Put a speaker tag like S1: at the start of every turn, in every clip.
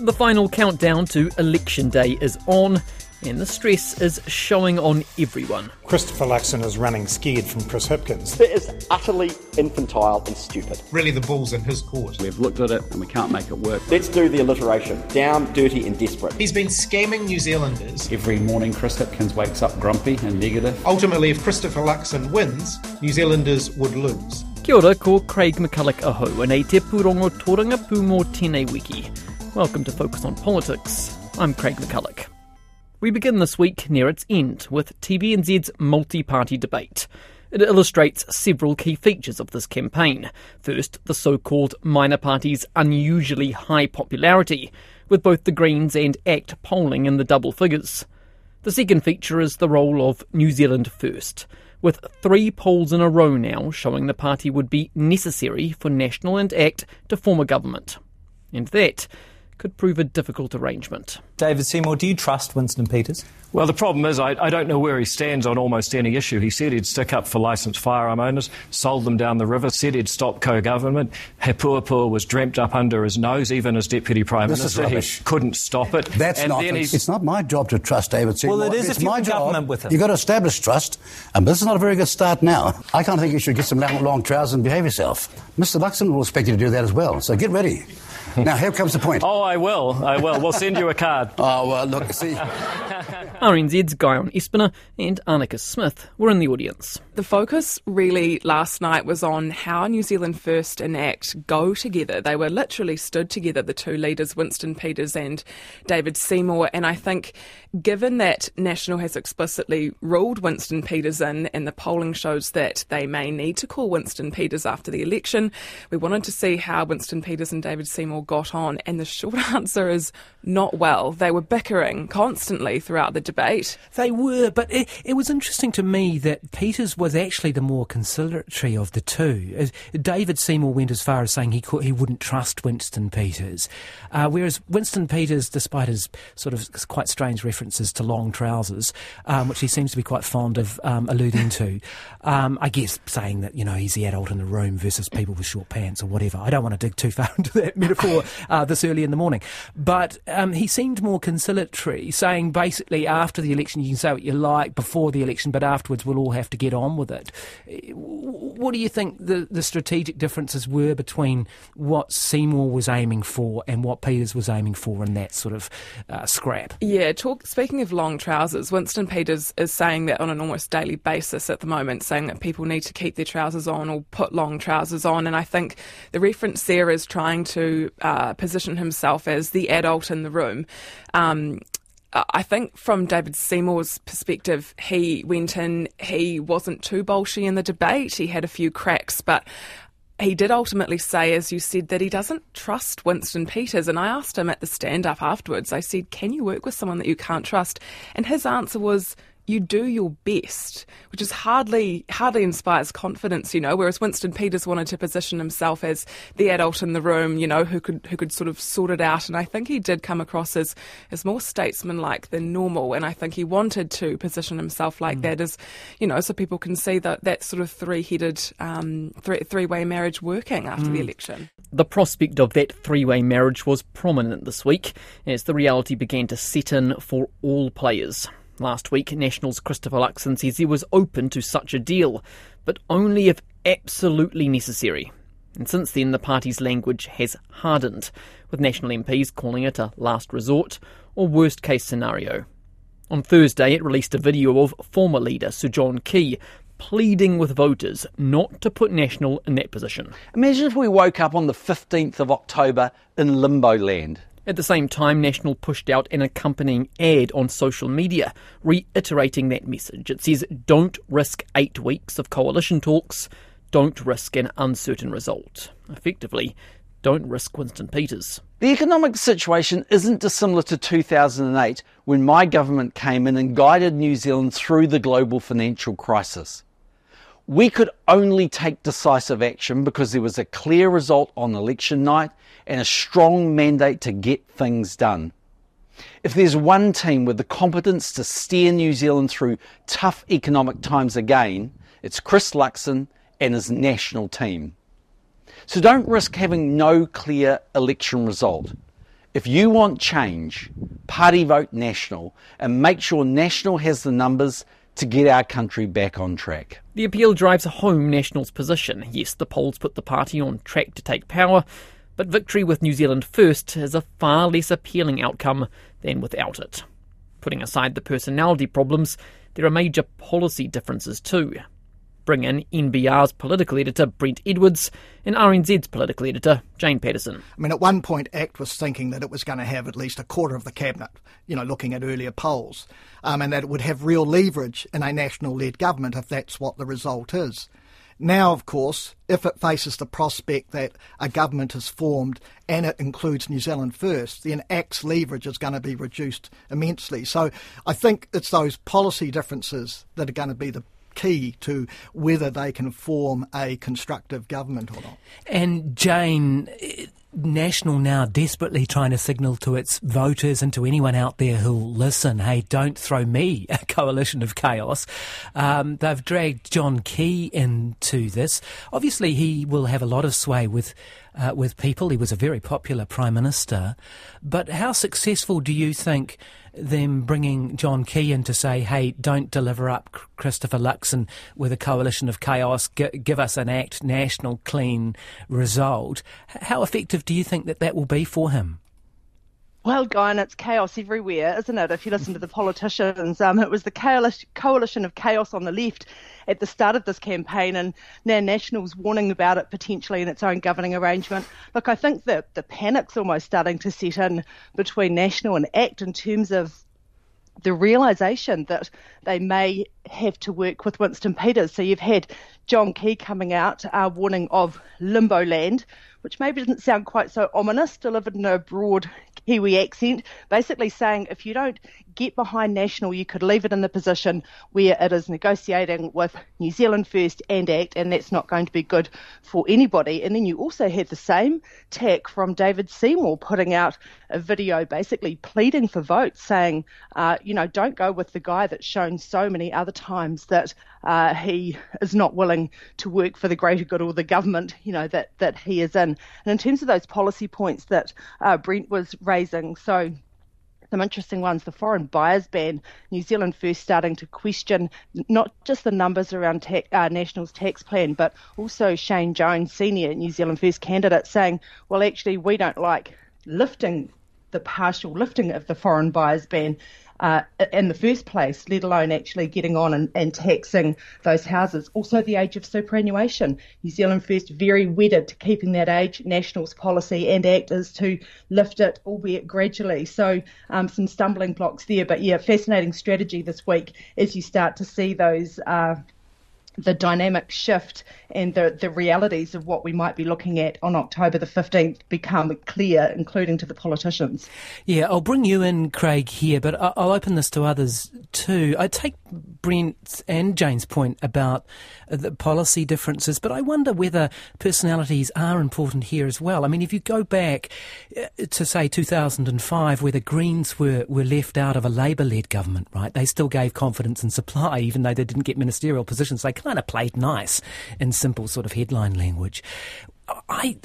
S1: The final countdown to Election Day is on, and the stress is showing on everyone.
S2: Christopher Luxon is running scared from Chris Hipkins.
S3: It is utterly infantile and stupid.
S2: Really, the ball's in his court.
S4: We've looked at it and we can't make it work.
S3: Let's do the alliteration. Down, dirty, and desperate.
S2: He's been scamming New Zealanders.
S4: Every morning, Chris Hipkins wakes up grumpy and negative.
S2: Ultimately, if Christopher Luxon wins, New Zealanders would lose.
S1: Kia ora, ko Craig McCulloch aho, and e te purongo tōranga pūmō tēnei wiki. Welcome to Focus on Politics. I'm Craig McCulloch. We begin this week near its end with TVNZ's multi party debate. It illustrates several key features of this campaign. First, the so called minor party's unusually high popularity, with both the Greens and ACT polling in the double figures. The second feature is the role of New Zealand First, with three polls in a row now showing the party would be necessary for National and ACT to form a government. And that could prove a difficult arrangement.
S5: David Seymour, do you trust Winston Peters?
S6: Well, the problem is, I, I, don't know where he stands on almost any issue. He said he'd stick up for licensed firearm owners, sold them down the river, said he'd stop co government. He Puapua was dreamt up under his nose, even as Deputy Prime
S7: this
S6: Minister. He couldn't stop it.
S7: That's
S6: and
S7: not, it's not my job to trust David Seymour.
S5: Well, it is
S7: it's
S5: if you're
S7: my
S5: in
S7: job.
S5: government with him.
S7: You've got to establish trust, and this is not a very good start now. I can't think you should get some long, long trousers and behave yourself. Mr. Luxon will expect you to do that as well, so get ready. Now, here comes the point.
S6: Oh, I will. I will. We'll send you a card.
S7: oh, well, look, see.
S1: RNZ's Guyon Espiner and Anneke Smith were in the audience.
S8: The focus really last night was on how New Zealand First and ACT go together. They were literally stood together, the two leaders, Winston Peters and David Seymour. And I think, given that National has explicitly ruled Winston Peters in, and the polling shows that they may need to call Winston Peters after the election, we wanted to see how Winston Peters and David Seymour got on. And the short answer is not well. They were bickering constantly throughout the debate.
S5: They were, but it, it was interesting to me that Peters was actually the more conciliatory of the two. David Seymour went as far as saying he could, he wouldn't trust Winston Peters, uh, whereas Winston Peters, despite his sort of quite strange references to long trousers, um, which he seems to be quite fond of um, alluding to, um, I guess saying that you know he's the adult in the room versus people with short pants or whatever. I don't want to dig too far into that metaphor uh, this early in the morning, but um, he seemed more conciliatory, saying basically after the election you can say what you like before the election, but afterwards we'll all have to get on with it. What do you think the, the strategic differences were between what Seymour was aiming for and what Peters was aiming for in that sort of uh, scrap?
S8: Yeah, talk, speaking of long trousers, Winston Peters is saying that on an almost daily basis at the moment, saying that people need to keep their trousers on or put long trousers on. And I think the reference there is trying to uh, position himself as the adult in the room. Um, I think from David Seymour's perspective, he went in, he wasn't too bolshy in the debate. He had a few cracks, but he did ultimately say, as you said, that he doesn't trust Winston Peters. And I asked him at the stand up afterwards, I said, Can you work with someone that you can't trust? And his answer was, you do your best, which is hardly hardly inspires confidence, you know. Whereas Winston Peters wanted to position himself as the adult in the room, you know, who could who could sort of sort it out. And I think he did come across as as more statesmanlike than normal. And I think he wanted to position himself like mm. that, as you know, so people can see that that sort of three headed um, three three way marriage working after mm. the election.
S1: The prospect of that three way marriage was prominent this week as the reality began to set in for all players. Last week, National's Christopher Luxon says he was open to such a deal, but only if absolutely necessary. And since then, the party's language has hardened, with National MPs calling it a last resort or worst case scenario. On Thursday, it released a video of former leader Sir John Key pleading with voters not to put National in that position.
S9: Imagine if we woke up on the 15th of October in limbo land.
S1: At the same time, National pushed out an accompanying ad on social media, reiterating that message. It says, Don't risk eight weeks of coalition talks, don't risk an uncertain result. Effectively, don't risk Winston Peters.
S9: The economic situation isn't dissimilar to 2008 when my government came in and guided New Zealand through the global financial crisis. We could only take decisive action because there was a clear result on election night and a strong mandate to get things done. If there's one team with the competence to steer New Zealand through tough economic times again, it's Chris Luxon and his national team. So don't risk having no clear election result. If you want change, party vote National and make sure National has the numbers to get our country back on track.
S10: The appeal drives home National's position. Yes, the polls put the party on track to take power, but victory with New Zealand First is a far less appealing outcome than without it. Putting aside the personality problems, there are major policy differences too bring in NBR's political editor Brent Edwards and RNZ's political editor Jane Patterson.
S11: I mean, at one point, ACT was thinking that it was going to have at least a quarter of the cabinet, you know, looking at earlier polls, um, and that it would have real leverage in a national led government if that's what the result is. Now, of course, if it faces the prospect that a government is formed and it includes New Zealand first, then ACT's leverage is going to be reduced immensely. So I think it's those policy differences that are going to be the key to whether they can form a constructive government or not.
S5: And Jane, National now desperately trying to signal to its voters and to anyone out there who'll listen, hey, don't throw me a coalition of chaos. Um, they've dragged John Key into this. Obviously, he will have a lot of sway with uh, with people. He was a very popular prime minister. But how successful do you think them bringing John Key in to say, hey, don't deliver up Christopher Luxon with a coalition of chaos, G- give us an ACT national clean result? How effective do you think that that will be for him?
S12: Well, Guy, it's chaos everywhere, isn't it? If you listen to the politicians, um, it was the coalition of chaos on the left at the start of this campaign, and now National's warning about it potentially in its own governing arrangement. Look, I think that the panic's almost starting to set in between National and ACT in terms of the realization that they may have to work with Winston Peters. So you've had John Key coming out uh, warning of limbo land, which maybe doesn't sound quite so ominous, delivered in a broad Kiwi accent, basically saying if you don't get behind National, you could leave it in the position where it is negotiating with New Zealand First and ACT, and that's not going to be good for anybody. And then you also had the same tack from David Seymour putting out a video basically pleading for votes, saying, uh, you know, don't go with the guy that's shown so many other times that uh, he is not willing to work for the greater good or the government, you know, that, that he is in. And in terms of those policy points that uh, Brent was raising, so some interesting ones. The foreign buyers ban, New Zealand first starting to question not just the numbers around uh, National's tax plan, but also Shane Jones, senior New Zealand first candidate, saying, well, actually, we don't like lifting the partial lifting of the foreign buyers ban uh, in the first place, let alone actually getting on and, and, taxing those houses. Also, the age of superannuation. New Zealand First very wedded to keeping that age. Nationals policy and act is to lift it, albeit gradually. So, um, some stumbling blocks there. But yeah, fascinating strategy this week as you start to see those. Uh, the dynamic shift and the, the realities of what we might be looking at on October the 15th become clear, including to the politicians.
S5: Yeah, I'll bring you in, Craig, here, but I'll open this to others too. I take Brent and Jane's point about the policy differences, but I wonder whether personalities are important here as well. I mean, if you go back uh, to, say, 2005, where the Greens were, were left out of a Labour led government, right? They still gave confidence and supply, even though they didn't get ministerial positions. They kind of played nice in simple sort of headline language. I.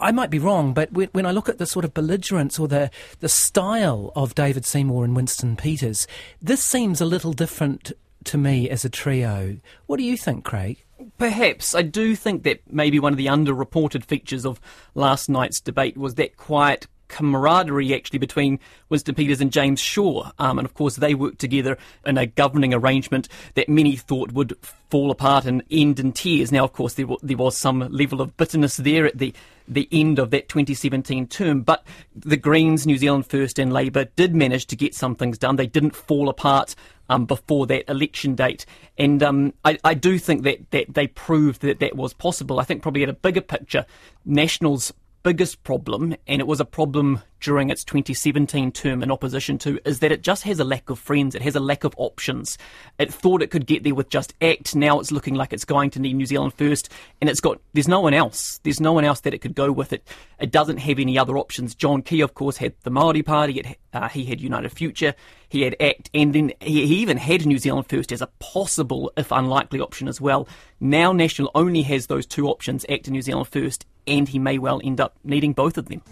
S5: I might be wrong, but when, I look at the sort of belligerence or the, the style of David Seymour and Winston Peters, this seems a little different to me as a trio. What do you think, Craig?
S10: Perhaps. I do think that maybe one of the underreported features of last night's debate was that quiet camaraderie actually between Winston Peters and James Shaw. Um, and of course, they worked together in a governing arrangement that many thought would fall apart and end in tears. Now, of course, there, w- there was some level of bitterness there at the the end of that 2017 term. But the Greens, New Zealand First, and Labour did manage to get some things done. They didn't fall apart um, before that election date. And um, I, I, do think that, that they proved that that was possible. I think probably at a bigger picture, Nationals biggest problem, and it was a problem during its 2017 term in opposition to, is that it just has a lack of friends. It has a lack of options. It thought it could get there with just ACT. Now it's looking like it's going to need New Zealand first, and it's got there's no one else. There's no one else that it could go with. It it doesn't have any other options. John Key, of course, had the Maori Party. It, uh, he had United Future. He had ACT, and then he, he even had New Zealand first as a possible, if unlikely, option as well. Now National only has those two options: ACT and New Zealand first and he may well end up needing both of them.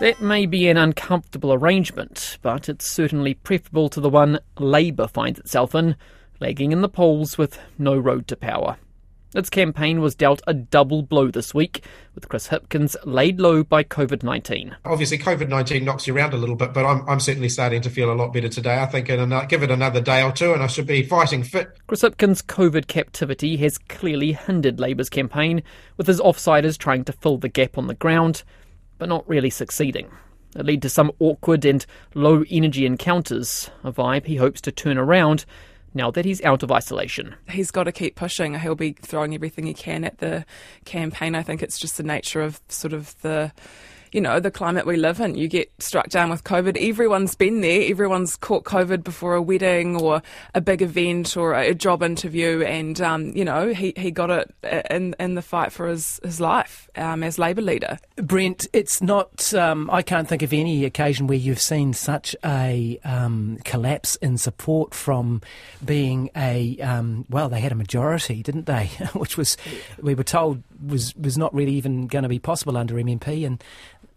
S1: That may be an uncomfortable arrangement, but it's certainly preferable to the one Labour finds itself in, lagging in the polls with no road to power. Its campaign was dealt a double blow this week, with Chris Hipkins laid low by COVID 19.
S2: Obviously, COVID 19 knocks you around a little bit, but I'm, I'm certainly starting to feel a lot better today. I think in a, give it another day or two and I should be fighting fit.
S1: Chris Hipkins' COVID captivity has clearly hindered Labour's campaign, with his offsiders trying to fill the gap on the ground but not really succeeding. It led to some awkward and low energy encounters, a vibe he hopes to turn around now that he's out of isolation.
S8: He's got to keep pushing. He'll be throwing everything he can at the campaign. I think it's just the nature of sort of the you know, the climate we live in. You get struck down with COVID. Everyone's been there. Everyone's caught COVID before a wedding or a big event or a job interview. And, um, you know, he, he got it in, in the fight for his, his life um, as Labour leader.
S5: Brent, it's not, um, I can't think of any occasion where you've seen such a um, collapse in support from being a, um, well, they had a majority, didn't they? Which was, we were told, was, was not really even going to be possible under MMP. And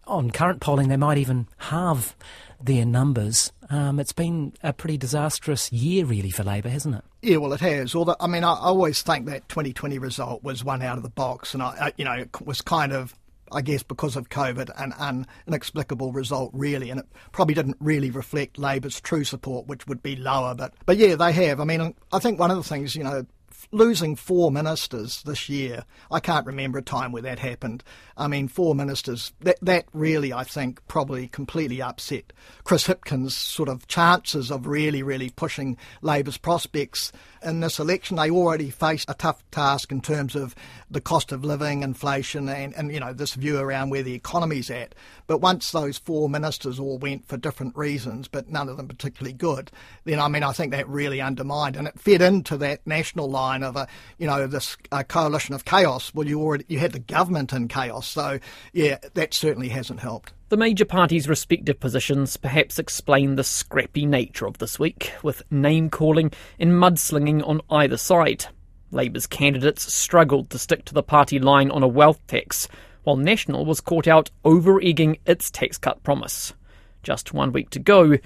S5: on current polling, they might even halve their numbers. Um, it's been a pretty disastrous year, really, for Labour, hasn't it?
S11: Yeah, well, it has. Although, I mean, I always think that 2020 result was one out of the box, and I, you know, it was kind of I guess because of COVID, an, an inexplicable result, really, and it probably didn't really reflect Labour's true support, which would be lower. But, but yeah, they have. I mean, I think one of the things, you know, losing four ministers this year, I can't remember a time where that happened. I mean, four ministers, that, that really, I think, probably completely upset Chris Hipkins' sort of chances of really, really pushing Labour's prospects in this election. They already face a tough task in terms of the cost of living, inflation, and, and you know, this view around where the economy's at. But once those four ministers all went for different reasons, but none of them particularly good, then I mean, I think that really undermined, and it fed into that national line of a, you know, this coalition of chaos. Well, you already you had the government in chaos, so yeah, that certainly hasn't helped.
S1: The major parties' respective positions perhaps explain the scrappy nature of this week, with name calling and mudslinging on either side. Labour's candidates struggled to stick to the party line on a wealth tax, while National was caught out over egging its tax cut promise. Just one week to go,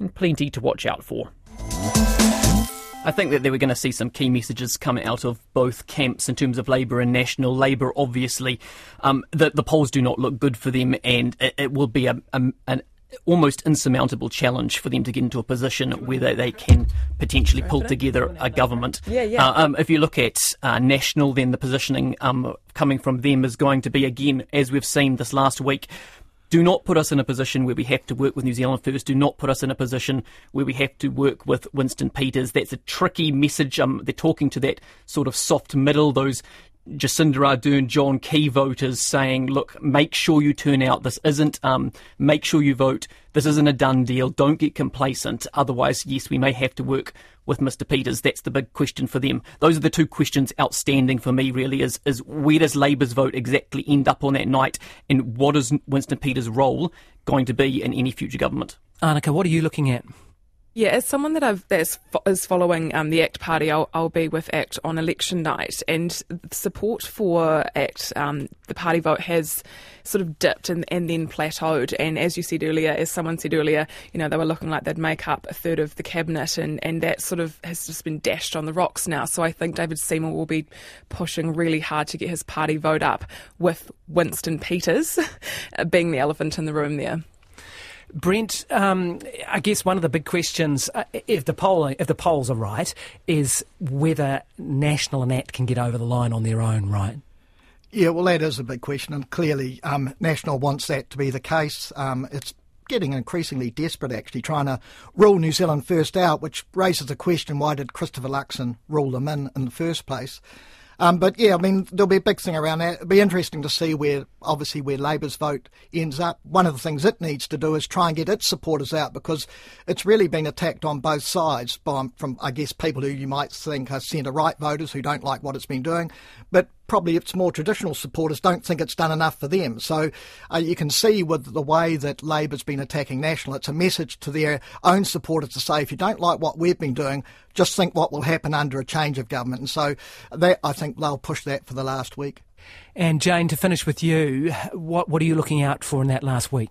S1: and plenty to watch out for. I think that they were going to see some key messages coming out of both camps in terms of Labour and National. Labour, obviously, um, the, the polls do not look good for them, and it, it will be a, a, an almost insurmountable challenge for them to get into a position where they, can potentially pull together a government.
S8: Yeah, yeah.
S1: Uh, um, if you look at uh, National, then the positioning um, coming from them is going to be, again, as we've seen this last week, do not put us in a position where we have to work with New Zealand first. Do not put us in a position where we have to work with Winston Peters. That's a tricky message. Um, they're talking to that sort of soft middle, those Jacinda Ardern, John Key voters saying, look, make sure you turn out. This isn't, um, make sure you vote. This isn't a done deal. Don't get complacent. Otherwise, yes, we may have to work with Mr. Peters. That's the big question for them. Those are the two questions outstanding for me, really, is, is where does Labour's vote exactly end up on that night and what is Winston Peters' role going to be in any future government?
S5: Anneke, what are you looking at?
S8: Yeah, as someone that I've that's following um, the ACT Party, I'll, I'll be with ACT on election night, and support for ACT, um, the party vote has sort of dipped and, and then plateaued. And as you said earlier, as someone said earlier, you know they were looking like they'd make up a third of the cabinet, and, and that sort of has just been dashed on the rocks now. So I think David Seymour will be pushing really hard to get his party vote up, with Winston Peters being the elephant in the room there.
S5: Brent, um, I guess one of the big questions, uh, if the poll, if the polls are right, is whether National and ACT can get over the line on their own, right?
S11: Yeah, well, that is a big question, and clearly um, National wants that to be the case. Um, it's getting increasingly desperate, actually, trying to rule New Zealand first out, which raises the question: Why did Christopher Luxon rule them in in the first place? Um, but yeah, I mean, there'll be a big thing around that. It'll be interesting to see where, obviously, where Labour's vote ends up. One of the things it needs to do is try and get its supporters out because it's really been attacked on both sides by, from, I guess, people who you might think are centre right voters who don't like what it's been doing, but probably its more traditional supporters don't think it's done enough for them. So uh, you can see with the way that Labour's been attacking National, it's a message to their own supporters to say, if you don't like what we've been doing, just think what will happen under a change of government. And so that, I think they'll push that for the last week.
S5: And Jane, to finish with you, what what are you looking out for in that last week?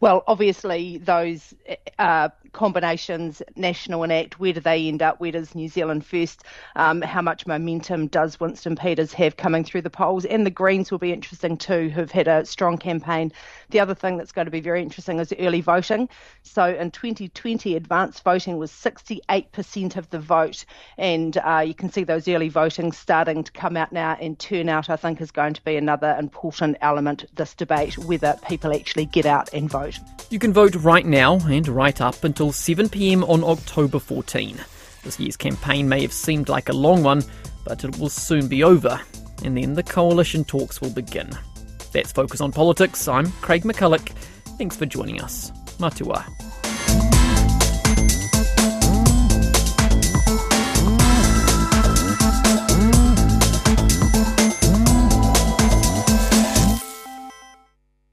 S12: Well, obviously, those uh, combinations, national and ACT, where do they end up? Where does New Zealand first? Um, how much momentum does Winston Peters have coming through the polls? And the Greens will be interesting too, who've had a strong campaign. The other thing that's going to be very interesting is early voting. So in 2020, advanced voting was 68% of the vote. And uh, you can see those early voting starting to come out now, and turnout, I think, is going to be another important element this debate, whether people actually get out and vote.
S1: You can vote right now and right up until 7pm on October 14. This year's campaign may have seemed like a long one, but it will soon be over, and then the coalition talks will begin. That's Focus on Politics. I'm Craig McCulloch. Thanks for joining us. Matua.